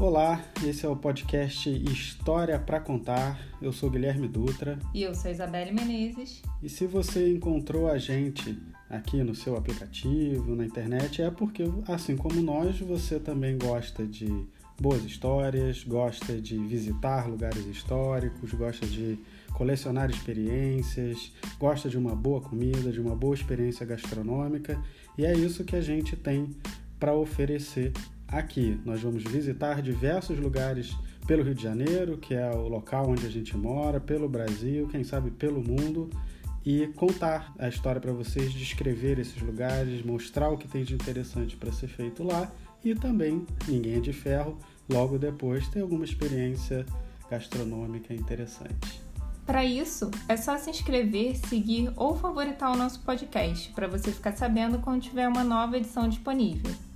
Olá, esse é o podcast História para Contar. Eu sou Guilherme Dutra. E eu sou Isabelle Menezes. E se você encontrou a gente aqui no seu aplicativo, na internet, é porque, assim como nós, você também gosta de boas histórias, gosta de visitar lugares históricos, gosta de colecionar experiências, gosta de uma boa comida, de uma boa experiência gastronômica, e é isso que a gente tem para oferecer aqui. Nós vamos visitar diversos lugares pelo Rio de Janeiro, que é o local onde a gente mora, pelo Brasil, quem sabe pelo mundo, e contar a história para vocês, descrever esses lugares, mostrar o que tem de interessante para ser feito lá e também, ninguém é de ferro, logo depois ter alguma experiência gastronômica interessante. Para isso, é só se inscrever, seguir ou favoritar o nosso podcast para você ficar sabendo quando tiver uma nova edição disponível.